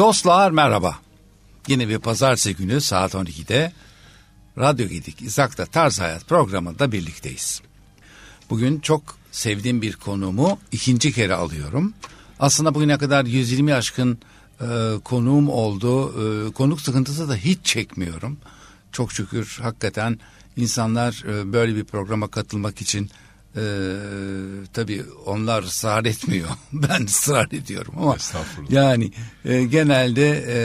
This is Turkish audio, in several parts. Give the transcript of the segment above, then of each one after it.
Dostlar merhaba. Yine bir pazartesi günü saat 12'de Radyo Gedik İzak'ta Tarz Hayat programında birlikteyiz. Bugün çok sevdiğim bir konuğumu ikinci kere alıyorum. Aslında bugüne kadar 120 aşkın e, konuğum oldu. E, konuk sıkıntısı da hiç çekmiyorum. Çok şükür hakikaten insanlar e, böyle bir programa katılmak için e, tabii onlar ısrar etmiyor. ben ısrar ediyorum ama yani e, genelde e,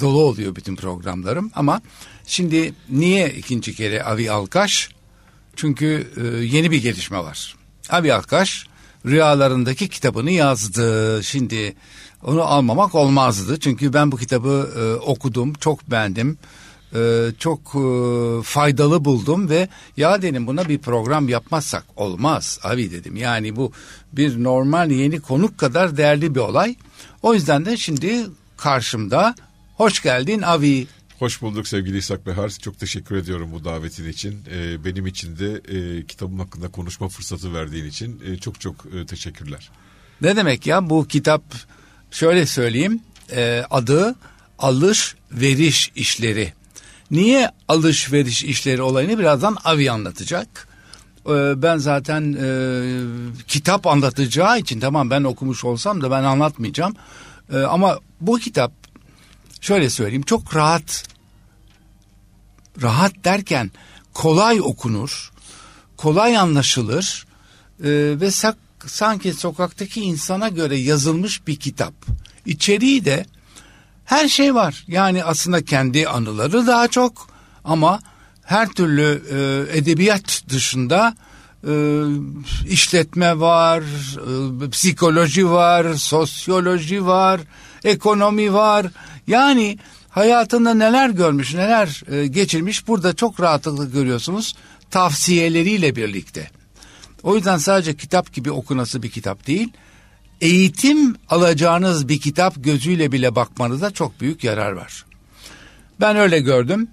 dolu oluyor bütün programlarım ama şimdi niye ikinci kere Avi Alkaş? Çünkü e, yeni bir gelişme var. Avi Alkaş rüyalarındaki kitabını yazdı. Şimdi onu almamak olmazdı. Çünkü ben bu kitabı e, okudum, çok beğendim e, çok e, faydalı buldum ve ya dedim buna bir program yapmazsak olmaz abi dedim. Yani bu bir normal yeni konuk kadar değerli bir olay. O yüzden de şimdi karşımda hoş geldin Avi. Hoş bulduk sevgili İshak Behar. Çok teşekkür ediyorum bu davetin için. Ee, benim için de e, kitabım hakkında konuşma fırsatı verdiğin için e, çok çok e, teşekkürler. Ne demek ya bu kitap şöyle söyleyeyim e, adı alış veriş işleri. Niye alışveriş işleri olayını birazdan Avi anlatacak. Ee, ben zaten e, kitap anlatacağı için tamam ben okumuş olsam da ben anlatmayacağım. E, ama bu kitap şöyle söyleyeyim çok rahat rahat derken kolay okunur, kolay anlaşılır e, ve sak, sanki sokaktaki insana göre yazılmış bir kitap. İçeriği de her şey var. Yani aslında kendi anıları daha çok ama her türlü e, edebiyat dışında e, işletme var, e, psikoloji var, sosyoloji var, ekonomi var. Yani hayatında neler görmüş, neler e, geçirmiş burada çok rahatlıkla görüyorsunuz tavsiyeleriyle birlikte. O yüzden sadece kitap gibi okunası bir kitap değil eğitim alacağınız bir kitap gözüyle bile bakmanıza çok büyük yarar var. Ben öyle gördüm,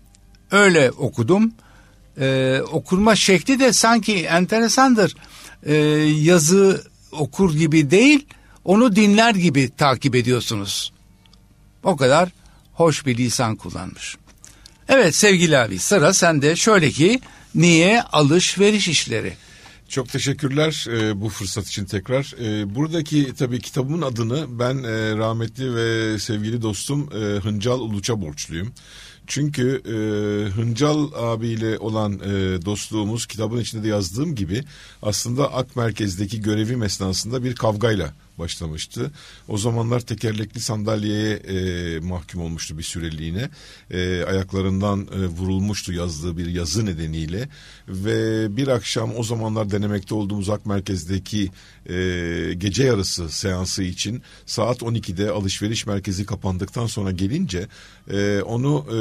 öyle okudum. Ee, okunma şekli de sanki enteresandır. Ee, yazı okur gibi değil, onu dinler gibi takip ediyorsunuz. O kadar hoş bir lisan kullanmış. Evet sevgili abi sıra sende şöyle ki niye alışveriş işleri? Çok teşekkürler e, bu fırsat için tekrar. E, buradaki tabii kitabımın adını ben e, rahmetli ve sevgili dostum e, Hıncal Uluç'a borçluyum. Çünkü e, Hıncal abiyle olan e, dostluğumuz kitabın içinde de yazdığım gibi aslında Ak Merkez'deki görevim esnasında bir kavgayla başlamıştı. O zamanlar tekerlekli sandalyeye e, mahkum olmuştu bir süreliğine. E, ayaklarından e, vurulmuştu yazdığı bir yazı nedeniyle ve bir akşam o zamanlar denemekte olduğumuz Ak Merkez'deki e, gece yarısı seansı için saat 12'de alışveriş merkezi kapandıktan sonra gelince e, onu e,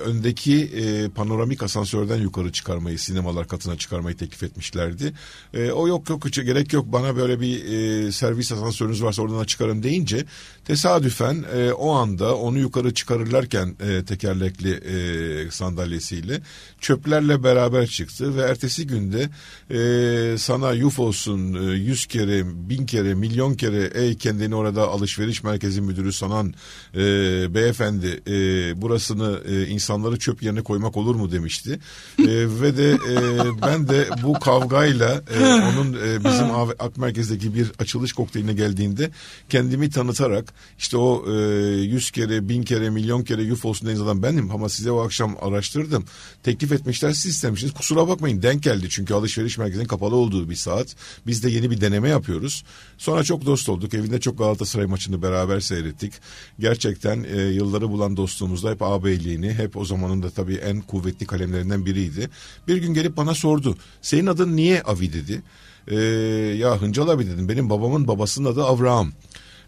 öndeki e, panoramik asansörden yukarı çıkarmayı sinemalar katına çıkarmayı teklif etmişlerdi. E, o yok yok gerek yok bana böyle bir e, servis asansörünüz varsa oradan çıkarım deyince tesadüfen e, o anda onu yukarı çıkarırlarken e, tekerlekli e, sandalyesiyle çöplerle beraber çıktı ve ertesi günde e, sana yuf olsun e, yüz kere bin kere milyon kere ey kendini orada alışveriş merkezi müdürü sanan e, beyefendi e, burasını e, insanları çöp yerine koymak olur mu? demişti. E, ve de e, ben de bu kavgayla e, onun e, bizim Ak Merkez'deki bir açılış kokteyline geldiğinde kendimi tanıtarak işte o e, yüz kere bin kere milyon kere deniz adam benim. Ama size o akşam araştırdım. Teklif etmişler siz istemişsiniz. Kusura bakmayın denk geldi. Çünkü alışveriş merkezinin kapalı olduğu bir saat. Biz de yeni bir deneme yapıyoruz. Sonra çok dost olduk. Evinde çok Galatasaray maçını beraber seyrettik. Gerçekten e, yılları bulan dostluğumuzda hep ağabeyliğini hep o zamanın da tabii en kuvvetli kalemlerinden biriydi. Bir gün gelip bana sordu. Senin adın niye Avi? dedi ee, ya Hıncal abi dedim benim babamın babasının adı Avraham.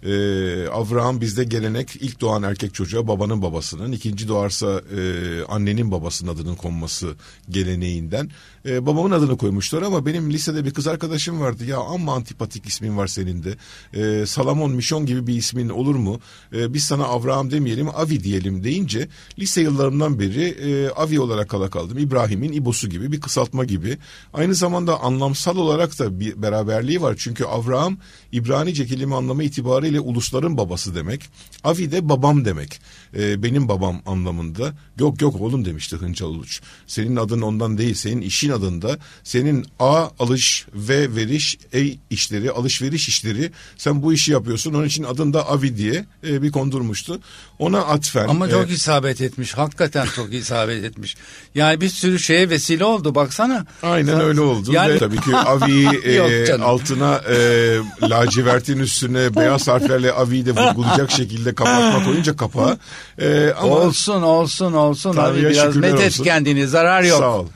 Ee, Avraham bizde gelenek ilk doğan erkek çocuğa babanın babasının, ikinci doğarsa e, annenin babasının adının konması geleneğinden. E, babamın adını koymuşlar ama benim lisede bir kız arkadaşım vardı. Ya amma antipatik ismin var senin de. E, Salamon, Mişon gibi bir ismin olur mu? E, biz sana Avraham demeyelim, Avi diyelim deyince lise yıllarımdan beri e, Avi olarak kala kaldım. İbrahim'in İbosu gibi bir kısaltma gibi. Aynı zamanda anlamsal olarak da bir beraberliği var. Çünkü Avraham İbranice kelime anlamı itibariyle ulusların babası demek. Avi de babam demek. E, benim babam anlamında. Yok yok oğlum demişti Hıncal Uluç. Senin adın ondan değil. Senin işin adında. Senin A alış ve veriş E işleri, alışveriş işleri. Sen bu işi yapıyorsun. Onun için adın da Avi diye e, bir kondurmuştu. Ona atfen. Ama çok e, isabet etmiş. Hakikaten çok isabet etmiş. Yani bir sürü şeye vesile oldu baksana. Aynen Sen, öyle oldu. Yani... Ve tabii ki Avi'yi e, altına e, lacivertin üstüne beyaz harflerle Avi'yi de vurgulayacak şekilde kapatma koyunca kapağı. E, ama olsun olsun olsun. Abi biraz met kendini zarar yok. Sağ ol.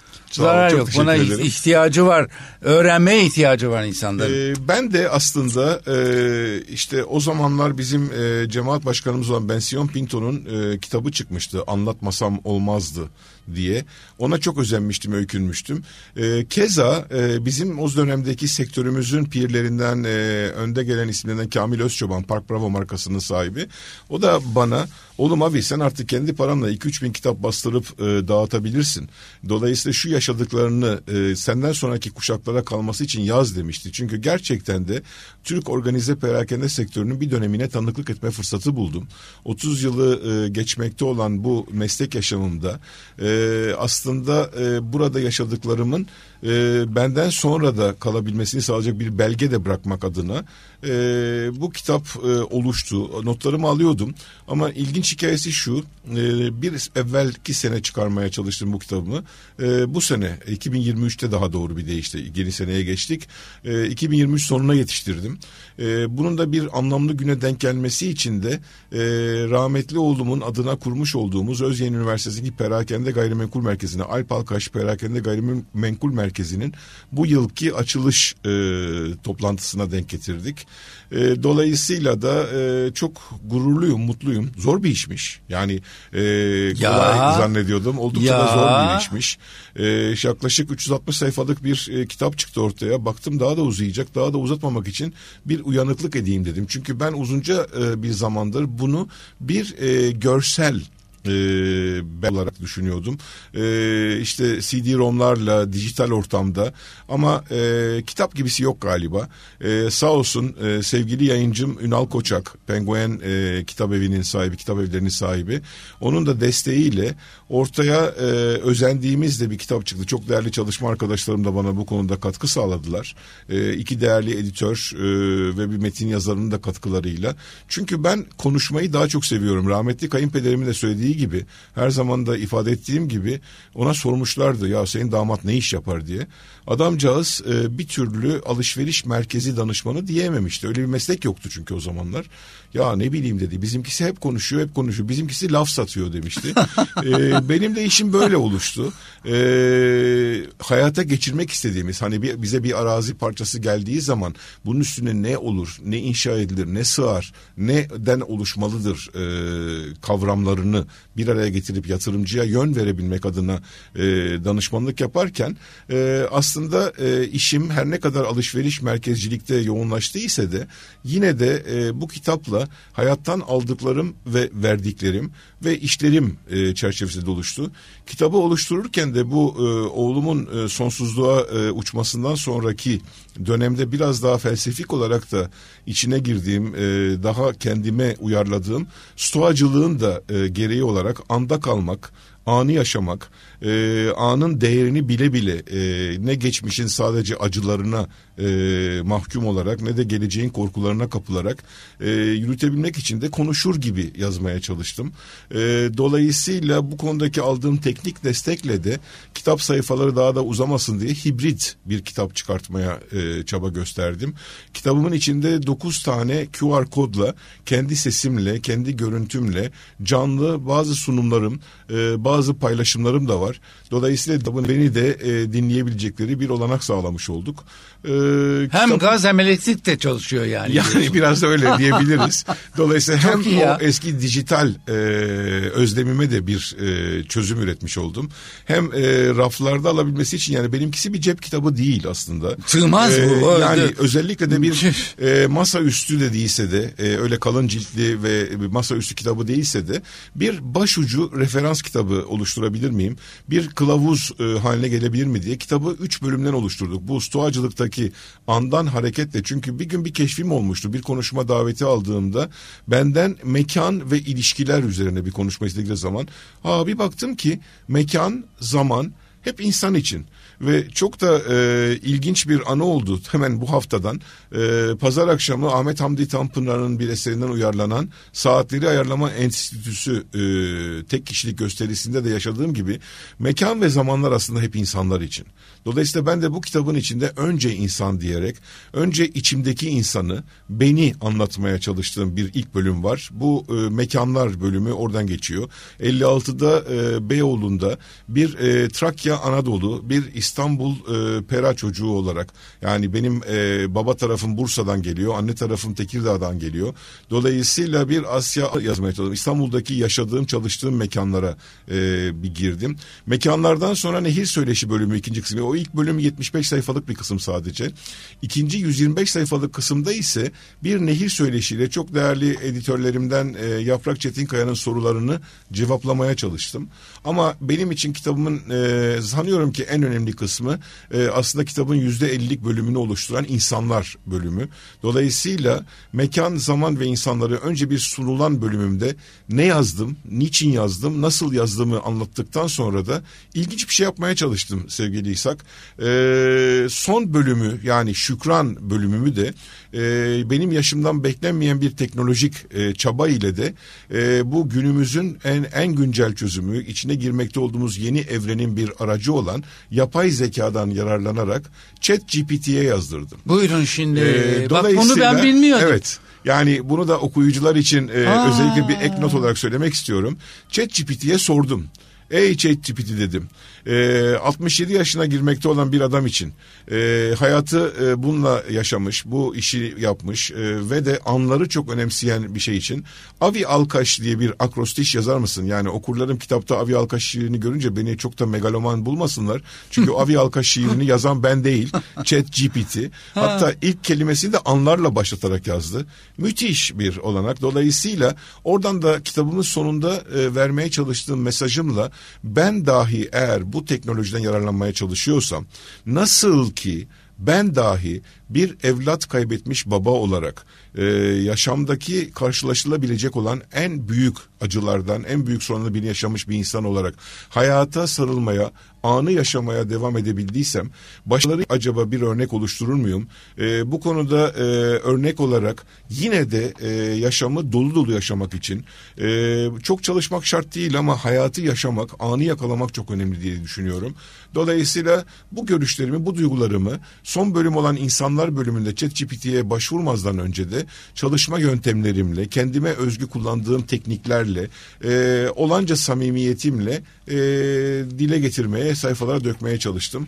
Zarar yok. Buna ederim. ihtiyacı var. Öğrenmeye ihtiyacı var insanların. Ee, ben de aslında e, işte o zamanlar bizim e, cemaat başkanımız olan Bensiyon Pinto'nun e, kitabı çıkmıştı. Anlatmasam olmazdı diye. Ona çok özenmiştim, öykünmüştüm. E, keza e, bizim o dönemdeki sektörümüzün pirlerinden, e, önde gelen isimlerinden Kamil Özçoban, Park Bravo markasının sahibi. O da bana, oğlum abi sen artık kendi paranla 2-3 bin kitap bastırıp e, dağıtabilirsin. Dolayısıyla şu yaşadıklarını e, senden sonraki kuşaklara kalması için yaz demişti. Çünkü gerçekten de Türk organize perakende sektörünün bir dönemine tanıklık etme fırsatı buldum. 30 yılı e, geçmekte olan bu meslek yaşamımda e, aslında e, burada yaşadıklarımın e, benden sonra da kalabilmesini sağlayacak bir belge de bırakmak adına e, bu kitap e, oluştu. Notlarımı alıyordum ama ilginç hikayesi şu e, bir evvelki sene çıkarmaya çalıştım bu kitabımı. E, bu sene 2023'te daha doğru bir değişti. Yeni seneye geçtik. E, 2023 sonuna yetiştirdim. E, bunun da bir anlamlı güne denk gelmesi için de e, rahmetli oğlumun adına kurmuş olduğumuz Özyeğin Üniversitesi'ndeki Perakende Gayrimenkul Merkezi'ne Alp Alkaş Perakende Gayrimenkul Merkezi'nin bu yılki açılış e, toplantısına denk getirdik. E, dolayısıyla da e, çok gururluyum, mutluyum. Zor bir işmiş. Yani e, kolay ya, zannediyordum. Oldukça ya. da zor bir işmiş. E, yaklaşık 360 sayfalık bir e, kitap çıktı ortaya. Baktım daha da uzayacak. Daha da uzatmamak için bir uyanıklık edeyim dedim. Çünkü ben uzunca e, bir zamandır bunu bir e, görsel e, ben olarak düşünüyordum. E, işte CD-ROM'larla dijital ortamda ama e, kitap gibisi yok galiba. E, sağ olsun e, sevgili yayıncım Ünal Koçak, Penguen e, kitap evinin sahibi, kitap evlerinin sahibi. Onun da desteğiyle ortaya e, özendiğimiz bir kitap çıktı. Çok değerli çalışma arkadaşlarım da bana bu konuda katkı sağladılar. E, iki değerli editör e, ve bir metin yazarının da katkılarıyla. Çünkü ben konuşmayı daha çok seviyorum. Rahmetli kayınpederimin de söylediği gibi her zaman da ifade ettiğim gibi ona sormuşlardı ya senin damat ne iş yapar diye. Adamcağız e, bir türlü alışveriş merkezi danışmanı diyememişti. Öyle bir meslek yoktu çünkü o zamanlar. Ya ne bileyim dedi bizimkisi hep konuşuyor hep konuşuyor. Bizimkisi laf satıyor demişti. e, benim de işim böyle oluştu. E, hayata geçirmek istediğimiz hani bir, bize bir arazi parçası geldiği zaman bunun üstüne ne olur, ne inşa edilir, ne sığar, neden oluşmalıdır e, kavramlarını bir araya getirip yatırımcıya yön verebilmek adına e, danışmanlık yaparken e, aslında e, işim her ne kadar alışveriş merkezcilikte yoğunlaştıysa de yine de e, bu kitapla hayattan aldıklarım ve verdiklerim ve işlerim e, çerçevesinde oluştu. Kitabı oluştururken de bu e, oğlumun e, sonsuzluğa e, uçmasından sonraki dönemde biraz daha felsefik olarak da içine girdiğim, e, daha kendime uyarladığım stoacılığın da e, gereği olarak anda kalmak, anı yaşamak, e, anın değerini bile bile e, ne geçmişin sadece acılarına e, mahkum olarak ne de geleceğin korkularına kapılarak e, yürütebilmek için de konuşur gibi yazmaya çalıştım. E, dolayısıyla bu konudaki aldığım teknik destekle de kitap sayfaları daha da uzamasın diye hibrit bir kitap çıkartmaya e, çaba gösterdim. Kitabımın içinde 9 tane QR kodla kendi sesimle, kendi görüntümle canlı bazı sunumlarım, e, bazı paylaşımlarım da var. Dolayısıyla beni de e, dinleyebilecekleri bir olanak sağlamış olduk. E, hem kitap... gaz hem elektrik de çalışıyor yani. Yani biraz da öyle diyebiliriz. Dolayısıyla hem o ya. eski dijital e, özlemime de bir e, çözüm üretmiş oldum. Hem e, raflarda alabilmesi için yani benimkisi bir cep kitabı değil aslında. Sığmaz e, bu. Yani öyle. özellikle de bir e, masa üstü de değilse de e, öyle kalın ciltli ve masa üstü kitabı değilse de bir başucu referans kitabı oluşturabilir miyim? Bir kılavuz e, haline gelebilir mi diye kitabı üç bölümden oluşturduk. Bu stoacılıktaki andan hareketle çünkü bir gün bir keşfim olmuştu. Bir konuşma daveti aldığımda benden mekan ve ilişkiler üzerine bir konuşma istedikleri zaman ha bir baktım ki mekan, zaman hep insan için. Ve çok da e, ilginç bir anı oldu hemen bu haftadan. E, Pazar akşamı Ahmet Hamdi Tanpınar'ın bir eserinden uyarlanan Saatleri Ayarlama Enstitüsü e, tek kişilik gösterisinde de yaşadığım gibi mekan ve zamanlar aslında hep insanlar için. Dolayısıyla ben de bu kitabın içinde önce insan diyerek, önce içimdeki insanı, beni anlatmaya çalıştığım bir ilk bölüm var. Bu e, mekanlar bölümü oradan geçiyor. 56'da e, Beyoğlu'nda bir e, Trakya Anadolu, bir İstanbul e, Pera çocuğu olarak yani benim e, baba tarafım Bursa'dan geliyor, anne tarafım Tekirdağ'dan geliyor. Dolayısıyla bir Asya yazmaya çalıştım. İstanbul'daki yaşadığım, çalıştığım mekanlara e, bir girdim. Mekanlardan sonra Nehir Söyleşi bölümü ikinci kısmı. O ilk bölüm 75 sayfalık bir kısım sadece. İkinci 125 sayfalık kısımda ise bir nehir söyleşiyle çok değerli editörlerimden e, Yaprak Çetinkaya'nın sorularını cevaplamaya çalıştım. Ama benim için kitabımın e, sanıyorum ki en önemli kısmı e, aslında kitabın yüzde 50'lik bölümünü oluşturan insanlar bölümü. Dolayısıyla mekan, zaman ve insanları önce bir sunulan bölümümde ne yazdım, niçin yazdım, nasıl yazdığımı anlattıktan sonra da ilginç bir şey yapmaya çalıştım sevgili İshak. E, son bölümü yani şükran bölümümü de e, benim yaşımdan beklenmeyen bir teknolojik e, çaba ile de e, bu günümüzün en en güncel çözümü içine girmekte olduğumuz yeni evrenin bir aracı olan yapay zekadan yararlanarak Chat GPT'ye yazdırdım. Buyurun şimdi. Ee, Bak bunu ben bilmiyordum. Evet. Yani bunu da okuyucular için e, özellikle bir ek not olarak söylemek istiyorum. Chat GPT'ye sordum. Ey ChatGPT dedim. E, 67 yaşına girmekte olan bir adam için e, hayatı e, bununla yaşamış, bu işi yapmış e, ve de anları çok önemseyen bir şey için Avi Alkaş diye bir akrostiş yazar mısın? Yani okurlarım kitapta Avi Alkaş şiirini görünce beni çok da megaloman bulmasınlar. Çünkü Avi Alkaş şiirini yazan ben değil, ChatGPT. Hatta ilk kelimesini de anlarla başlatarak yazdı. Müthiş bir olanak. Dolayısıyla oradan da kitabımın sonunda e, vermeye çalıştığım mesajımla ben dahi eğer bu teknolojiden yararlanmaya çalışıyorsam nasıl ki ben dahi bir evlat kaybetmiş baba olarak e, yaşamdaki karşılaşılabilecek olan en büyük acılardan, en büyük sorunları birini yaşamış bir insan olarak hayata sarılmaya, anı yaşamaya devam edebildiysem başları acaba bir örnek oluşturur muyum? E, bu konuda e, örnek olarak yine de e, yaşamı dolu dolu yaşamak için e, çok çalışmak şart değil ama hayatı yaşamak, anı yakalamak çok önemli diye düşünüyorum. Dolayısıyla bu görüşlerimi, bu duygularımı son bölüm olan insanlar bölümünde ChatGPT'ye başvurmazdan önce de çalışma yöntemlerimle, kendime özgü kullandığım tekniklerle, e, olanca samimiyetimle e, dile getirmeye, sayfalara dökmeye çalıştım.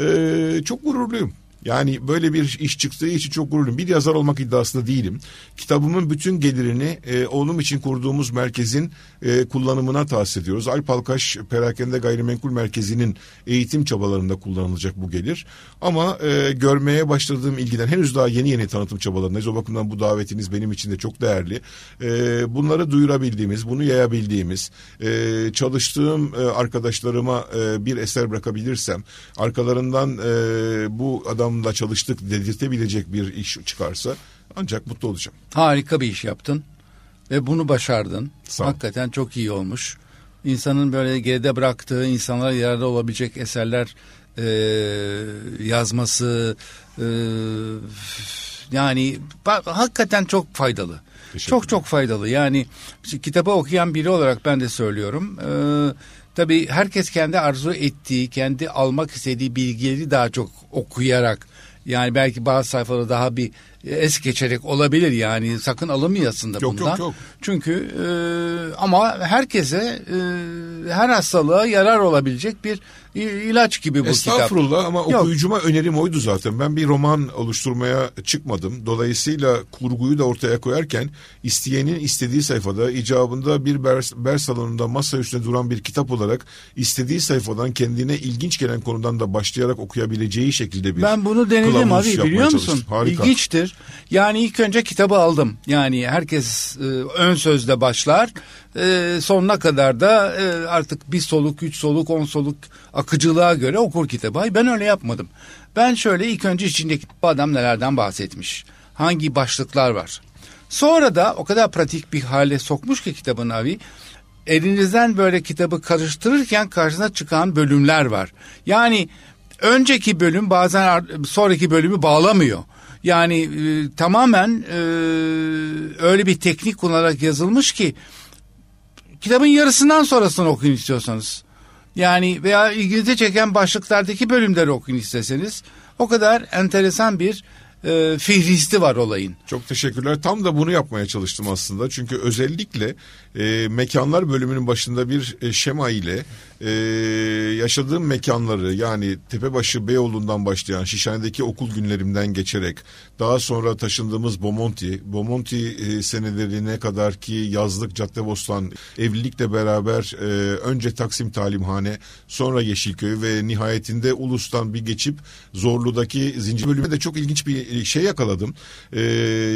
E, çok gururluyum. Yani böyle bir iş çıktığı için çok gururluyum. Bir yazar olmak iddiasında değilim. Kitabımın bütün gelirini e, oğlum için kurduğumuz merkezin e, kullanımına tahsis ediyoruz. Alp Perakende Gayrimenkul Merkezi'nin eğitim çabalarında kullanılacak bu gelir. Ama e, görmeye başladığım ilgiden henüz daha yeni yeni tanıtım çabalarındayız. O bakımdan bu davetiniz benim için de çok değerli. E, bunları duyurabildiğimiz, bunu yayabildiğimiz, e, çalıştığım e, arkadaşlarıma e, bir eser bırakabilirsem, arkalarından e, bu adam adamla çalıştık dedirtebilecek bir iş çıkarsa ancak mutlu olacağım. Harika bir iş yaptın ve bunu başardın. Sağ Hakikaten çok iyi olmuş. İnsanın böyle geride bıraktığı insanlara yararlı olabilecek eserler e, yazması e, yani hakikaten çok faydalı. Çok çok faydalı. Yani kitabı okuyan biri olarak ben de söylüyorum. Ee, tabii herkes kendi arzu ettiği, kendi almak istediği bilgileri daha çok okuyarak yani belki bazı sayfaları daha bir es geçerek olabilir yani sakın alınmayasın da bundan. Yok, yok. Çünkü e, ama herkese e, her hastalığa yarar olabilecek bir ilaç gibi bu Estağfurullah kitap. Estağfurullah ama Yok. okuyucuma önerim oydu zaten. Ben bir roman oluşturmaya çıkmadım. Dolayısıyla kurguyu da ortaya koyarken isteyenin istediği sayfada icabında bir ber, ber salonunda masa üstünde duran bir kitap olarak istediği sayfadan kendine ilginç gelen konudan da başlayarak okuyabileceği şekilde bir Ben bunu denedim abi biliyor musun? Harika. İlginçtir. Yani ilk önce kitabı aldım. Yani herkes e, ön sözde başlar. E, sonuna kadar da e, artık bir soluk, üç soluk, on soluk akıcılığa göre okur kitabı. Hayır, ben öyle yapmadım. Ben şöyle ilk önce içindeki adam nelerden bahsetmiş. Hangi başlıklar var. Sonra da o kadar pratik bir hale sokmuş ki kitabın abi elinizden böyle kitabı karıştırırken karşısına çıkan bölümler var. Yani önceki bölüm bazen sonraki bölümü bağlamıyor. Yani e, tamamen e, öyle bir teknik kullanarak yazılmış ki kitabın yarısından sonrasını okuyun istiyorsanız. Yani veya ilginizi çeken başlıklardaki bölümleri okuyun isteseniz o kadar enteresan bir e, fihristi var olayın. Çok teşekkürler. Tam da bunu yapmaya çalıştım aslında. Çünkü özellikle e, mekanlar bölümünün başında bir e, şema ile e, yaşadığım mekanları yani Tepebaşı Beyoğlu'ndan başlayan Şişhane'deki okul günlerimden geçerek daha sonra taşındığımız Bomonti, Bomonti e, senelerine kadar ki yazlık Caddebostan evlilikle beraber e, önce Taksim Talimhane sonra Yeşilköy ve nihayetinde Ulus'tan bir geçip Zorlu'daki zincir bölümünde de çok ilginç bir şey yakaladım. E,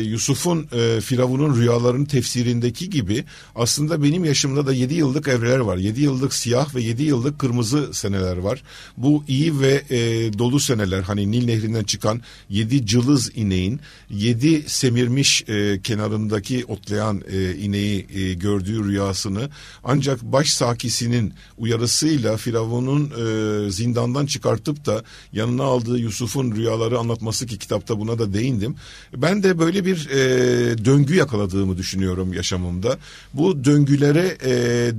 Yusuf'un e, Firavun'un rüyalarının tefsirindeki gibi aslında benim yaşımda da 7 yıllık evreler var. 7 yıllık siyah ve 7 yıllık kırmızı seneler var. Bu iyi ve e, dolu seneler hani Nil Nehri'nden çıkan 7 cılız ineğin 7 semirmiş e, kenarındaki otlayan e, ineği e, gördüğü rüyasını ancak baş sakisinin uyarısıyla Firavun'un e, zindandan çıkartıp da yanına aldığı Yusuf'un rüyaları anlatması ki kitapta buna da değindim. Ben de böyle bir e, döngü yakaladığımı düşünüyorum yaşamımda. Bu döngülere e,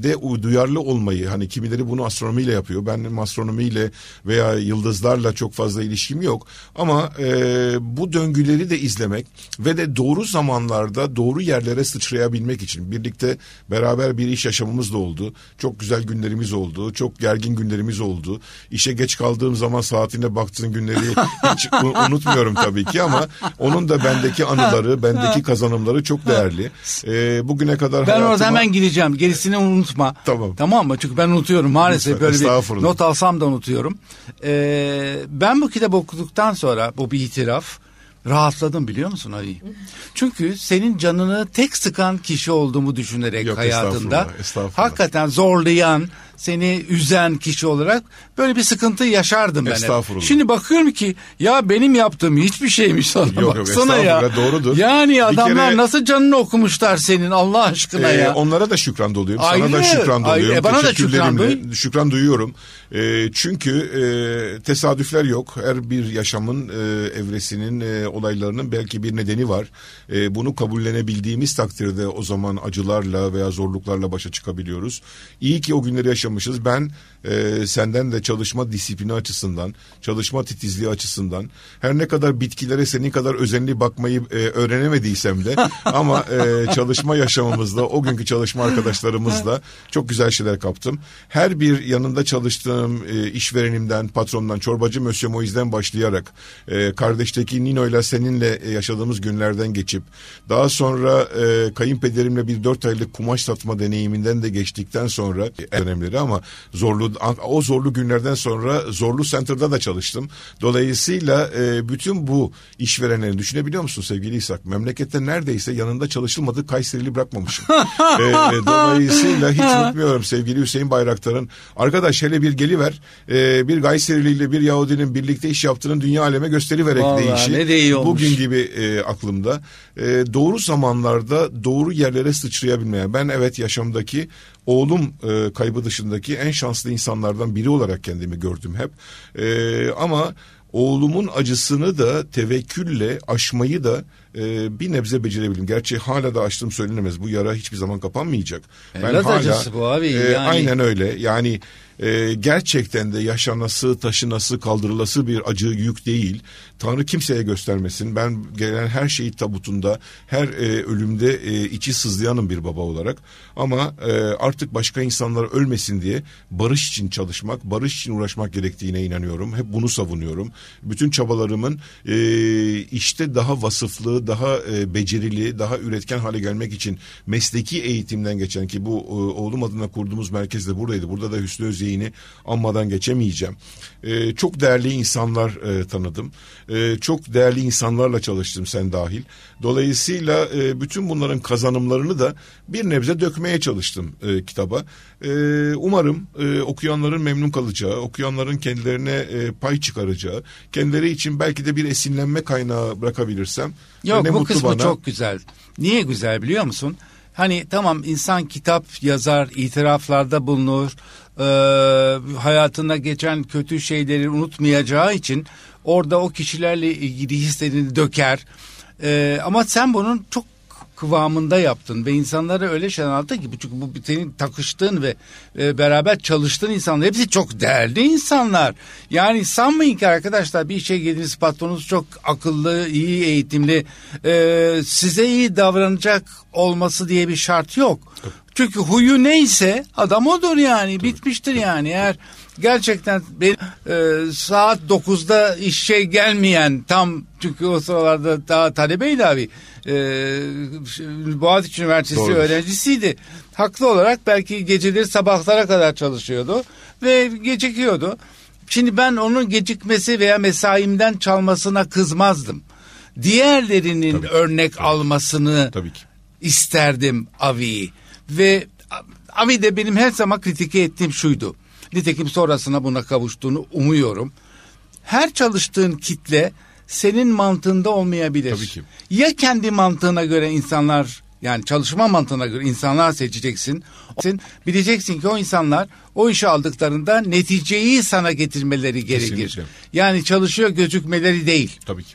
de duyarlı olmayı hani kimileri bunu astronomiyle yapıyor. Ben astronomiyle veya yıldızlarla çok fazla ilişkim yok. Ama e, bu döngüleri de izlemek ve de doğru zamanlarda doğru yerlere sıçrayabilmek için birlikte beraber bir iş yaşamımız da oldu. Çok güzel günlerimiz oldu. Çok gergin günlerimiz oldu. İşe geç kaldığım zaman saatine baktığın günleri hiç unutmuyorum tabii ki ama onun da bendeki anıları, bendeki kazanımları çok değerli. E, bugüne kadar ben hayatıma... orada hemen gideceğim. Gerisini unutma. Tamam. Tamam mı? Çünkü ben unutuyorum maalesef böyle bir not alsam da unutuyorum. Ee, ben bu kitabı okuduktan sonra bu bir itiraf rahatladım biliyor musun Ali? Çünkü senin canını tek sıkan kişi olduğumu düşünerek Yok, hayatında estağfurullah, estağfurullah. hakikaten zorlayan, seni üzen kişi olarak böyle bir sıkıntı yaşardım ben. hep. Estağfurullah. Şimdi bakıyorum ki ya benim yaptığım hiçbir şeymiş sana Yok, yok, baksana ya. doğrudur. Yani adamlar kere- nasıl canını okumuşlar senin Allah aşkına Ee, ya. onlara da şükran doluyorum. Sana Ayrı, da şükran ayrı. doluyorum. E, bana da şükran şükran duyuyorum. Ee, çünkü e, tesadüfler yok. Her bir yaşamın e, evresinin e, olaylarının belki bir nedeni var. E, bunu kabullenebildiğimiz takdirde o zaman acılarla veya zorluklarla başa çıkabiliyoruz. İyi ki o günleri yaşamışız. Ben e, senden de çalışma disiplini açısından, çalışma titizliği açısından her ne kadar bitkilere senin kadar özenli bakmayı e, öğrenemediysem de ama e, çalışma yaşamımızda o günkü çalışma arkadaşlarımızla çok güzel şeyler kaptım. Her bir yanında çalıştığım e, işverenimden, patrondan, çorbacı Monsieur Moise'den başlayarak e, kardeşteki Nino ile seninle e, yaşadığımız günlerden geçip daha sonra e, kayınpederimle bir dört aylık kumaş satma deneyiminden de geçtikten sonra e, dönemleri ama zorlu o zorlu günlerden sonra Zorlu Center'da da çalıştım. Dolayısıyla e, bütün bu işverenleri düşünebiliyor musun sevgili İshak? Memlekette neredeyse yanında çalışılmadığı Kayserili bırakmamışım. E, e, dolayısıyla hiç unutmuyorum sevgili Hüseyin Bayraktar'ın. Arkadaş hele bir geliver e, bir Kayserili ile bir Yahudinin birlikte iş yaptığının dünya aleme Vallahi deyişi. ne de iyi olmuş. Bugün gibi e, aklımda. E, doğru zamanlarda doğru yerlere sıçrayabilmeye. Ben evet yaşamdaki oğlum e, kaybı dışındaki en şanslı insanlardan biri olarak kendimi gördüm hep. E, ama oğlumun acısını da tevekkülle aşmayı da e, bir nebze becerebildim. Gerçi hala da açtığım söylenemez. Bu yara hiçbir zaman kapanmayacak. Evlat acısı bu abi, e, yani. Aynen öyle. Yani e, gerçekten de yaşanası, taşınası, kaldırılası bir acı yük değil. Tanrı kimseye göstermesin. Ben gelen her şeyi tabutunda, her e, ölümde e, içi sızlayanım bir baba olarak. Ama e, artık başka insanlar ölmesin diye barış için çalışmak, barış için uğraşmak gerektiğine inanıyorum. Hep bunu savunuyorum. Bütün çabalarımın e, işte daha vasıflı, daha e, becerili, daha üretken hale gelmek için mesleki eğitimden geçen ki bu e, oğlum adına kurduğumuz merkez de buradaydı. Burada da Hüsnü Özyeğin söylediğini anmadan geçemeyeceğim. E, çok değerli insanlar e, tanıdım. E, çok değerli insanlarla çalıştım sen dahil. Dolayısıyla e, bütün bunların kazanımlarını da bir nebze dökmeye çalıştım e, kitaba. E, umarım e, okuyanların memnun kalacağı, okuyanların kendilerine e, pay çıkaracağı, kendileri için belki de bir esinlenme kaynağı bırakabilirsem. Yok bu kısmı bana. çok güzel. Niye güzel biliyor musun? Hani tamam insan kitap yazar, itiraflarda bulunur, e, hayatında geçen kötü şeyleri unutmayacağı için orada o kişilerle ilgili hislerini döker. E, ama sen bunun çok kıvamında yaptın ve insanlara öyle şey anlattın ki çünkü bu senin takıştığın ve e, beraber çalıştığın insanlar hepsi çok değerli insanlar. Yani sanmayın ki arkadaşlar bir işe girdiğiniz patronunuz çok akıllı, iyi eğitimli, e, size iyi davranacak olması diye bir şart yok. Çünkü huyu neyse adam odur yani Tabii. bitmiştir yani eğer gerçekten benim e, saat 9'da işe gelmeyen tam çünkü o sıralarda daha talebeydi abi e, Boğaziçi Üniversitesi Doğrudur. öğrencisiydi. Haklı olarak belki geceleri sabahlara kadar çalışıyordu ve gecikiyordu. Şimdi ben onun gecikmesi veya mesaimden çalmasına kızmazdım. Diğerlerinin Tabii. örnek Tabii. almasını Tabii ki. isterdim Avi'yi. Ve Avi de benim her zaman kritike ettiğim şuydu. Nitekim sonrasına buna kavuştuğunu umuyorum. Her çalıştığın kitle senin mantığında olmayabilir. Tabii ki. Ya kendi mantığına göre insanlar yani çalışma mantığına göre insanlar seçeceksin. Bileceksin ki o insanlar o işi aldıklarında neticeyi sana getirmeleri gerekir. Kesinlikle. Yani çalışıyor gözükmeleri değil. Tabii ki.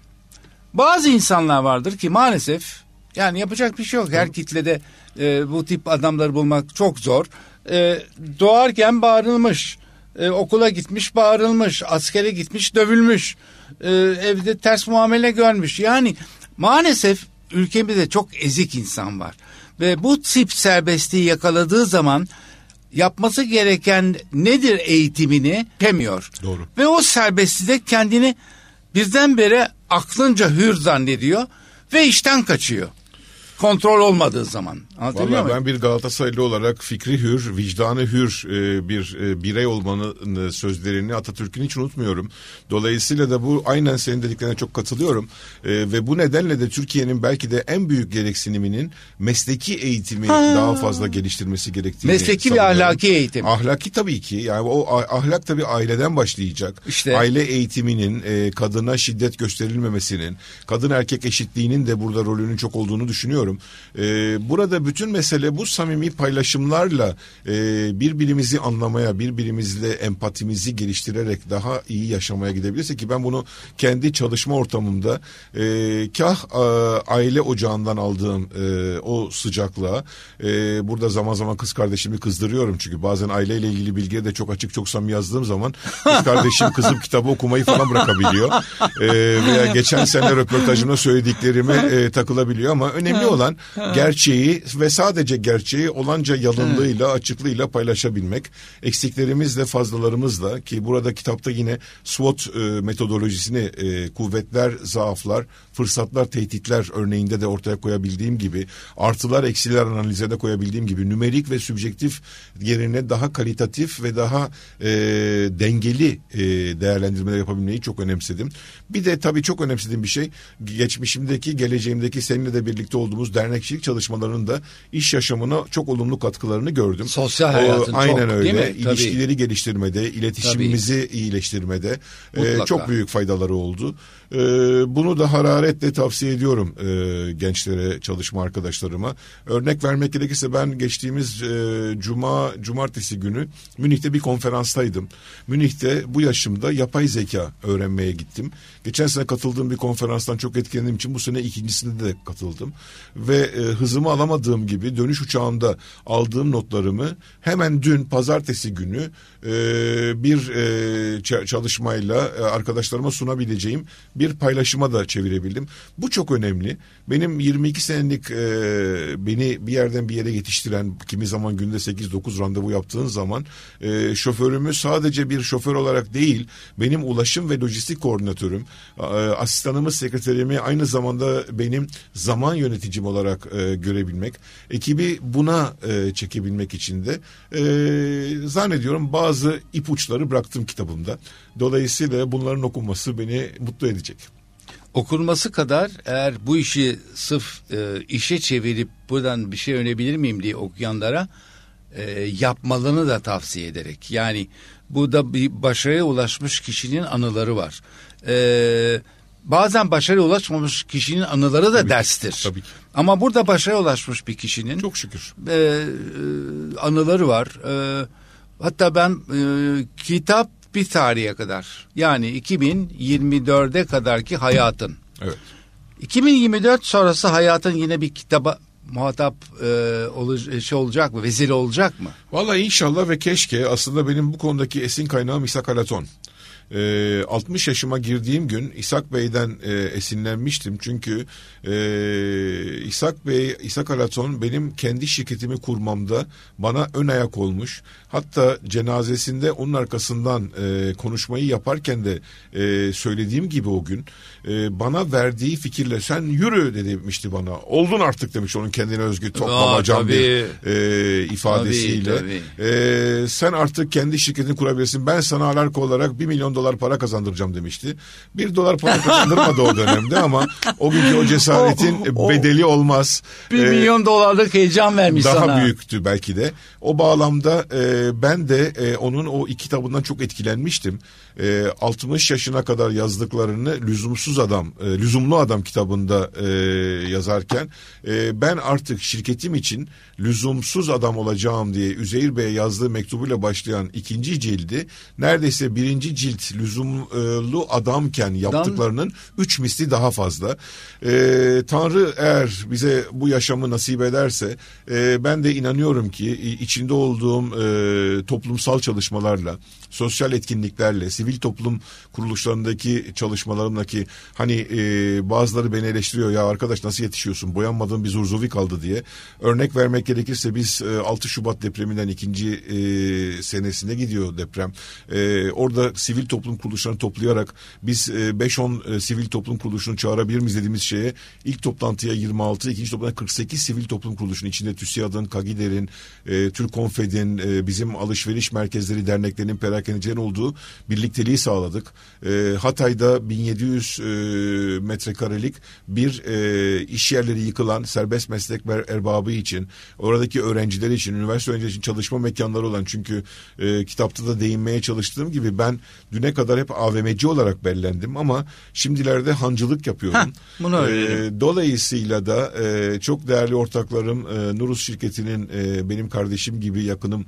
Bazı insanlar vardır ki maalesef yani yapacak bir şey yok. Her kitlede e, bu tip adamları bulmak çok zor. E, doğarken bağırılmış. E, okula gitmiş bağırılmış. Askere gitmiş dövülmüş. E, evde ters muamele görmüş. Yani maalesef ülkemizde çok ezik insan var. Ve bu tip serbestliği yakaladığı zaman yapması gereken nedir eğitimini demiyor. Doğru. Ve o serbestliğde kendini birdenbire aklınca hür zannediyor ve işten kaçıyor kontrol olmadığı zaman. Anlatabiliyor Vallahi ben bir Galatasaraylı olarak fikri hür, vicdanı hür e, bir e, birey olmanın sözlerini Atatürk'ün hiç unutmuyorum. Dolayısıyla da bu aynen senin dediklerine çok katılıyorum. E, ve bu nedenle de Türkiye'nin belki de en büyük gereksiniminin mesleki eğitimi ha. daha fazla geliştirmesi gerektiğini Mesleki ve ahlaki eğitim. Ahlaki tabii ki. Yani o ahlak tabii aileden başlayacak. İşte. Aile eğitiminin, kadına şiddet gösterilmemesinin, kadın erkek eşitliğinin de burada rolünün çok olduğunu düşünüyorum. E, burada bütün mesele bu samimi paylaşımlarla e, birbirimizi anlamaya, birbirimizle empatimizi geliştirerek daha iyi yaşamaya gidebilirse ki ben bunu kendi çalışma ortamımda e, kah e, aile ocağından aldığım e, o sıcaklığa e, burada zaman zaman kız kardeşimi kızdırıyorum çünkü bazen aileyle ilgili bilgiye de çok açık çok samimi yazdığım zaman kız kardeşim kızım kitabı okumayı falan bırakabiliyor. E, veya geçen sene röportajımda söylediklerime e, takılabiliyor ama önemli olan olan ve sadece gerçeği olanca yalınlığıyla, açıklığıyla paylaşabilmek. Eksiklerimizle fazlalarımızla ki burada kitapta yine SWOT e, metodolojisini e, kuvvetler, zaaflar, fırsatlar, tehditler örneğinde de ortaya koyabildiğim gibi artılar, eksiler analize de koyabildiğim gibi nümerik ve sübjektif yerine daha kalitatif ve daha e, dengeli e, değerlendirmeler yapabilmeyi çok önemsedim. Bir de tabii çok önemsediğim bir şey geçmişimdeki, geleceğimdeki seninle de birlikte olduğumuz dernekçilik çalışmalarında iş yaşamına çok olumlu katkılarını gördüm. Sosyal hayatın o, aynen çok öyle. değil mi? İlişkileri Tabii. geliştirmede, iletişimimizi Tabii. iyileştirmede e, çok büyük faydaları oldu. E, bunu da hararetle tavsiye ediyorum e, gençlere, çalışma arkadaşlarıma. Örnek vermek gerekirse ben geçtiğimiz e, cuma, cumartesi günü Münih'te bir konferanstaydım. Münih'te bu yaşımda yapay zeka öğrenmeye gittim. Geçen sene katıldığım bir konferanstan çok etkilendiğim için bu sene ikincisinde de katıldım. Ve e, hızımı alamadığım gibi dönüş uçağında aldığım notlarımı hemen dün pazartesi günü bir e, çalışmayla arkadaşlarıma sunabileceğim bir paylaşıma da çevirebildim. Bu çok önemli. Benim 22 senelik e, beni bir yerden bir yere yetiştiren kimi zaman günde 8-9 randevu yaptığın zaman e, şoförümü sadece bir şoför olarak değil benim ulaşım ve lojistik koordinatörüm e, asistanımı sekreterimi aynı zamanda benim zaman yöneticim olarak e, görebilmek Ekibi buna e, çekebilmek için de e, zannediyorum bazı ipuçları bıraktım kitabımda. Dolayısıyla bunların okunması beni mutlu edecek. Okunması kadar eğer bu işi sırf e, işe çevirip buradan bir şey önebilir miyim diye okuyanlara e, yapmalarını da tavsiye ederek. Yani burada bir başarıya ulaşmış kişinin anıları var. E, bazen başarıya ulaşmamış kişinin anıları da Tabii derstir. Ki, tabii ki. Ama burada başarıya ulaşmış bir kişinin çok şükür e, e, anıları var. E, hatta ben e, kitap bir tarihe kadar yani 2024'e kadarki hayatın. Evet. 2024 sonrası hayatın yine bir kitaba muhatap e, ol, şey olacak mı? Vezir olacak mı? Vallahi inşallah ve keşke aslında benim bu konudaki esin kaynağım İshak Alaton. E, 60 yaşıma girdiğim gün İshak Bey'den e, esinlenmiştim. Çünkü e, İshak Bey, İshak Alaton benim kendi şirketimi kurmamda bana ön ayak olmuş. Hatta cenazesinde onun arkasından e, konuşmayı yaparken de e, söylediğim gibi o gün e, bana verdiği fikirle sen yürü demişti bana. Oldun artık demiş onun kendine özgü toplamacan bir e, ifadesiyle. Tabii, tabii. E, sen artık kendi şirketini kurabilirsin. Ben sana alarko olarak bir milyon dolar para kazandıracağım demişti. Bir dolar para kazandırmadı o dönemde ama o günkü o cesaretin o, o, bedeli olmaz. Bir ee, milyon dolarlık heyecan vermiş daha sana. Daha büyüktü belki de. O bağlamda e, ben de e, onun o iki kitabından çok etkilenmiştim. E, 60 yaşına kadar yazdıklarını lüzumsuz adam, e, lüzumlu adam kitabında e, yazarken e, ben artık şirketim için lüzumsuz adam olacağım diye Üzeyir Bey'e yazdığı mektubuyla başlayan ikinci cildi neredeyse birinci cilt lüzumlu adamken yaptıklarının üç misli daha fazla. E, Tanrı eğer bize bu yaşamı nasip ederse e, ben de inanıyorum ki içinde olduğum e, toplumsal çalışmalarla, sosyal etkinliklerle, sivil toplum kuruluşlarındaki çalışmalarımdaki hani e, bazıları beni eleştiriyor ya arkadaş nasıl yetişiyorsun boyanmadığın bir zurzuvi kaldı diye. Örnek vermek gerekirse biz e, 6 Şubat depreminden ikinci e, senesine gidiyor deprem. E, orada sivil toplum kuruluşlarını toplayarak biz e, 5-10 e, sivil toplum kuruluşunu çağırabilir miyiz dediğimiz şeye ilk toplantıya 26, ikinci toplantıya 48 sivil toplum kuruluşunun içinde TÜSİAD'ın, KAGİDER'in, e, Türk Konfed'in, e, bizim alışveriş merkezleri derneklerinin perakendecilerin olduğu birlikteliği sağladık. E, Hatay'da 1700 e, metrekarelik bir e, iş yerleri yıkılan serbest meslek erbabı için, oradaki öğrenciler için, üniversite öğrencileri için çalışma mekanları olan çünkü e, kitapta da değinmeye çalıştığım gibi ben düne kadar hep AVM'ci olarak bellendim ama şimdilerde hancılık yapıyorum. Heh, bunu e, dolayısıyla da e, çok değerli ortaklarım e, Nurus şirketinin e, benim kardeşim gibi yakınım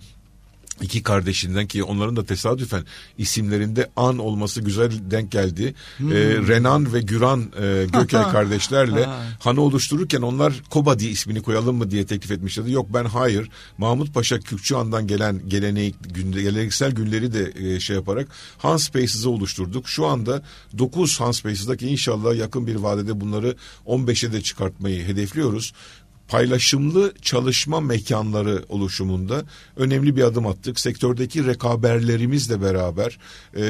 iki kardeşinden ki onların da tesadüfen isimlerinde an olması güzel denk geldi. Hmm. E, Renan ve Güran e, Gökel kardeşlerle hanı oluştururken onlar Koba diye ismini koyalım mı diye teklif etmişlerdi. Yok ben hayır. Mahmut Paşa Kürkçühan'dan gelen gelenek, günde, geleneksel günleri de e, şey yaparak Han Spaces'ı oluşturduk. Şu anda 9 Han Spaces'daki inşallah yakın bir vadede bunları 15'e de çıkartmayı hedefliyoruz paylaşımlı çalışma mekanları oluşumunda önemli bir adım attık. Sektördeki rekaberlerimizle beraber e,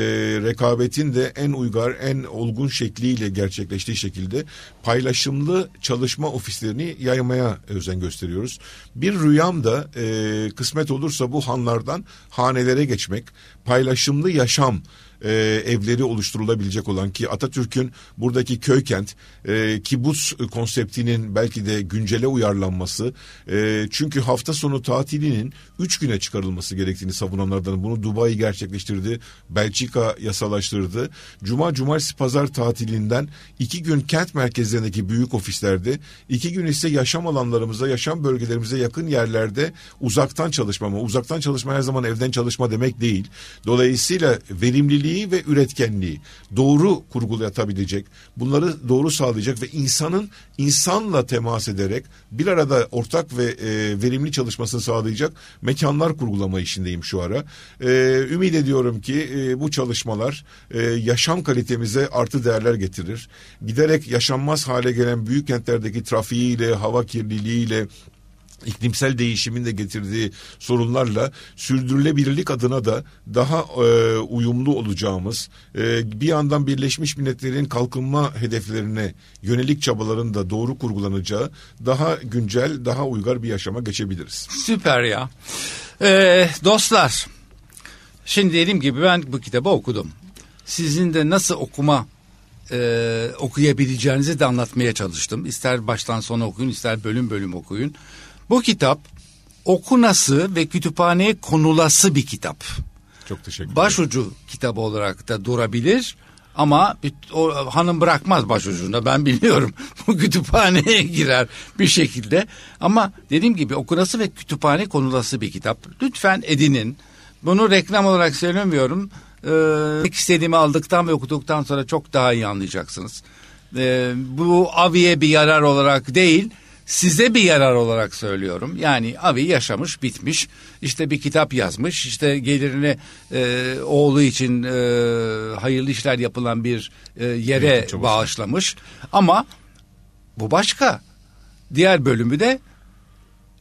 rekabetin de en uygar, en olgun şekliyle gerçekleştiği şekilde paylaşımlı çalışma ofislerini yaymaya özen gösteriyoruz. Bir rüyam da e, kısmet olursa bu hanlardan hanelere geçmek, paylaşımlı yaşam e, evleri oluşturulabilecek olan ki Atatürk'ün buradaki köy kent e, kibuts konseptinin belki de güncele uyarlanması e, çünkü hafta sonu tatilinin üç güne çıkarılması gerektiğini savunanlardan bunu Dubai gerçekleştirdi Belçika yasalaştırdı. Cuma Cumartesi Pazar tatilinden iki gün kent merkezlerindeki büyük ofislerde iki gün ise yaşam alanlarımıza yaşam bölgelerimize yakın yerlerde uzaktan çalışma ama uzaktan çalışma her zaman evden çalışma demek değil. Dolayısıyla verimliliği verimliliği ve üretkenliği doğru kurgulatabilecek, bunları doğru sağlayacak ve insanın insanla temas ederek bir arada ortak ve e, verimli çalışmasını sağlayacak mekanlar kurgulama işindeyim şu ara. E, ümit ediyorum ki e, bu çalışmalar e, yaşam kalitemize artı değerler getirir. Giderek yaşanmaz hale gelen büyük kentlerdeki trafiğiyle, hava kirliliğiyle, iklimsel değişimin de getirdiği sorunlarla sürdürülebilirlik adına da daha e, uyumlu olacağımız e, bir yandan Birleşmiş Milletler'in kalkınma hedeflerine yönelik çabaların da doğru kurgulanacağı daha güncel, daha uygar bir yaşama geçebiliriz. Süper ya. Ee, dostlar, şimdi dediğim gibi ben bu kitabı okudum. Sizin de nasıl okuma e, okuyabileceğinizi de anlatmaya çalıştım. İster baştan sona okuyun, ister bölüm bölüm okuyun. Bu kitap okunası ve kütüphaneye konulası bir kitap. Çok teşekkür ederim. Başucu kitabı olarak da durabilir. Ama o hanım bırakmaz başucunda ben biliyorum. Bu kütüphaneye girer bir şekilde. Ama dediğim gibi okunası ve kütüphane konulası bir kitap. Lütfen edinin. Bunu reklam olarak söylemiyorum. Ee, istediğimi aldıktan ve okuduktan sonra çok daha iyi anlayacaksınız. Ee, bu aviye bir yarar olarak değil size bir yarar olarak söylüyorum. Yani abi yaşamış bitmiş işte bir kitap yazmış işte gelirini e, oğlu için e, hayırlı işler yapılan bir e, yere bağışlamış. Ama bu başka. Diğer bölümü de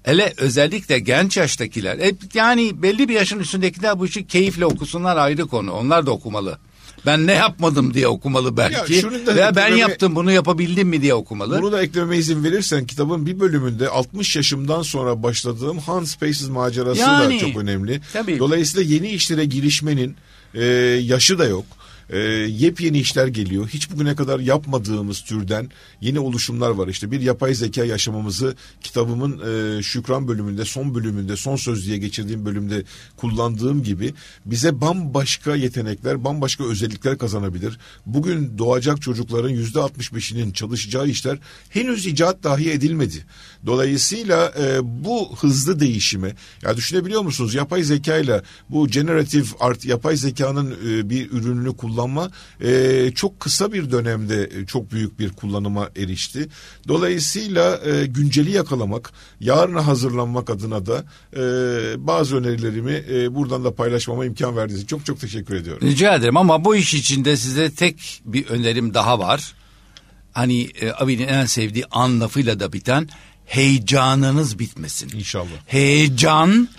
Hele özellikle genç yaştakiler e, yani belli bir yaşın üstündekiler bu işi keyifle okusunlar ayrı konu. Onlar da okumalı. Ben ne yapmadım diye okumalı belki. Ya Veya ben yaptım bunu yapabildim mi diye okumalı. Bunu da ekleme izin verirsen kitabın bir bölümünde 60 yaşımdan sonra başladığım Hans Spaces macerası yani, da çok önemli. Tabii. Dolayısıyla yeni işlere girişmenin e, yaşı da yok e, yepyeni işler geliyor. Hiç bugüne kadar yapmadığımız türden yeni oluşumlar var. İşte bir yapay zeka yaşamamızı kitabımın e, Şükran bölümünde, son bölümünde, son söz diye geçirdiğim bölümde kullandığım gibi bize bambaşka yetenekler, bambaşka özellikler kazanabilir. Bugün doğacak çocukların yüzde 65'inin çalışacağı işler henüz icat dahi edilmedi. Dolayısıyla e, bu hızlı değişime, ya düşünebiliyor musunuz? Yapay zeka ile bu generative art, yapay zekanın e, bir ürününü kullan kullanma e, çok kısa bir dönemde e, çok büyük bir kullanıma erişti. Dolayısıyla e, günceli yakalamak, yarına hazırlanmak adına da e, bazı önerilerimi e, buradan da paylaşmama imkan verdiğiniz için çok çok teşekkür ediyorum. Rica ederim ama bu iş içinde size tek bir önerim daha var. Hani e, abinin en sevdiği an lafıyla da biten heyecanınız bitmesin. İnşallah. Heyecan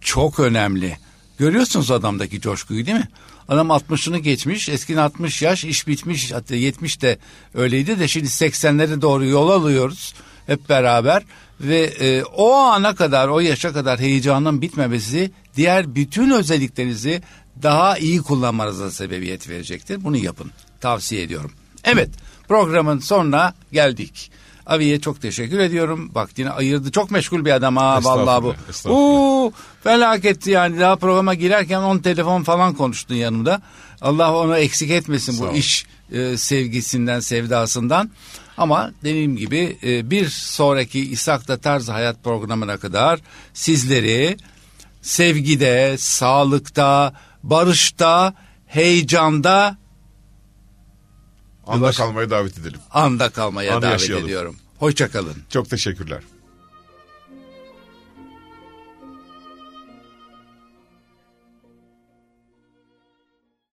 çok önemli. Görüyorsunuz adamdaki coşkuyu değil mi? Adam 60'ını geçmiş. Eskiden 60 yaş iş bitmiş. Hatta 70 de öyleydi de şimdi 80'lere doğru yol alıyoruz hep beraber. Ve e, o ana kadar o yaşa kadar heyecanın bitmemesi diğer bütün özelliklerinizi daha iyi kullanmanıza sebebiyet verecektir. Bunu yapın. Tavsiye ediyorum. Evet programın sonuna geldik. Avi'ye çok teşekkür ediyorum. Vaktini ayırdı. Çok meşgul bir adam ha vallahi bu. Uuu felaketti yani. Daha programa girerken on telefon falan konuştun yanımda. Allah onu eksik etmesin Sağ bu ol. iş e, sevgisinden, sevdasından. Ama dediğim gibi e, bir sonraki İshak'ta Tarz Hayat programına kadar sizleri sevgide, sağlıkta, barışta, heyecanda Anda kalmaya davet edelim. Anda kalmaya Anı davet yaşayalım. ediyorum. Hoşçakalın. Çok teşekkürler.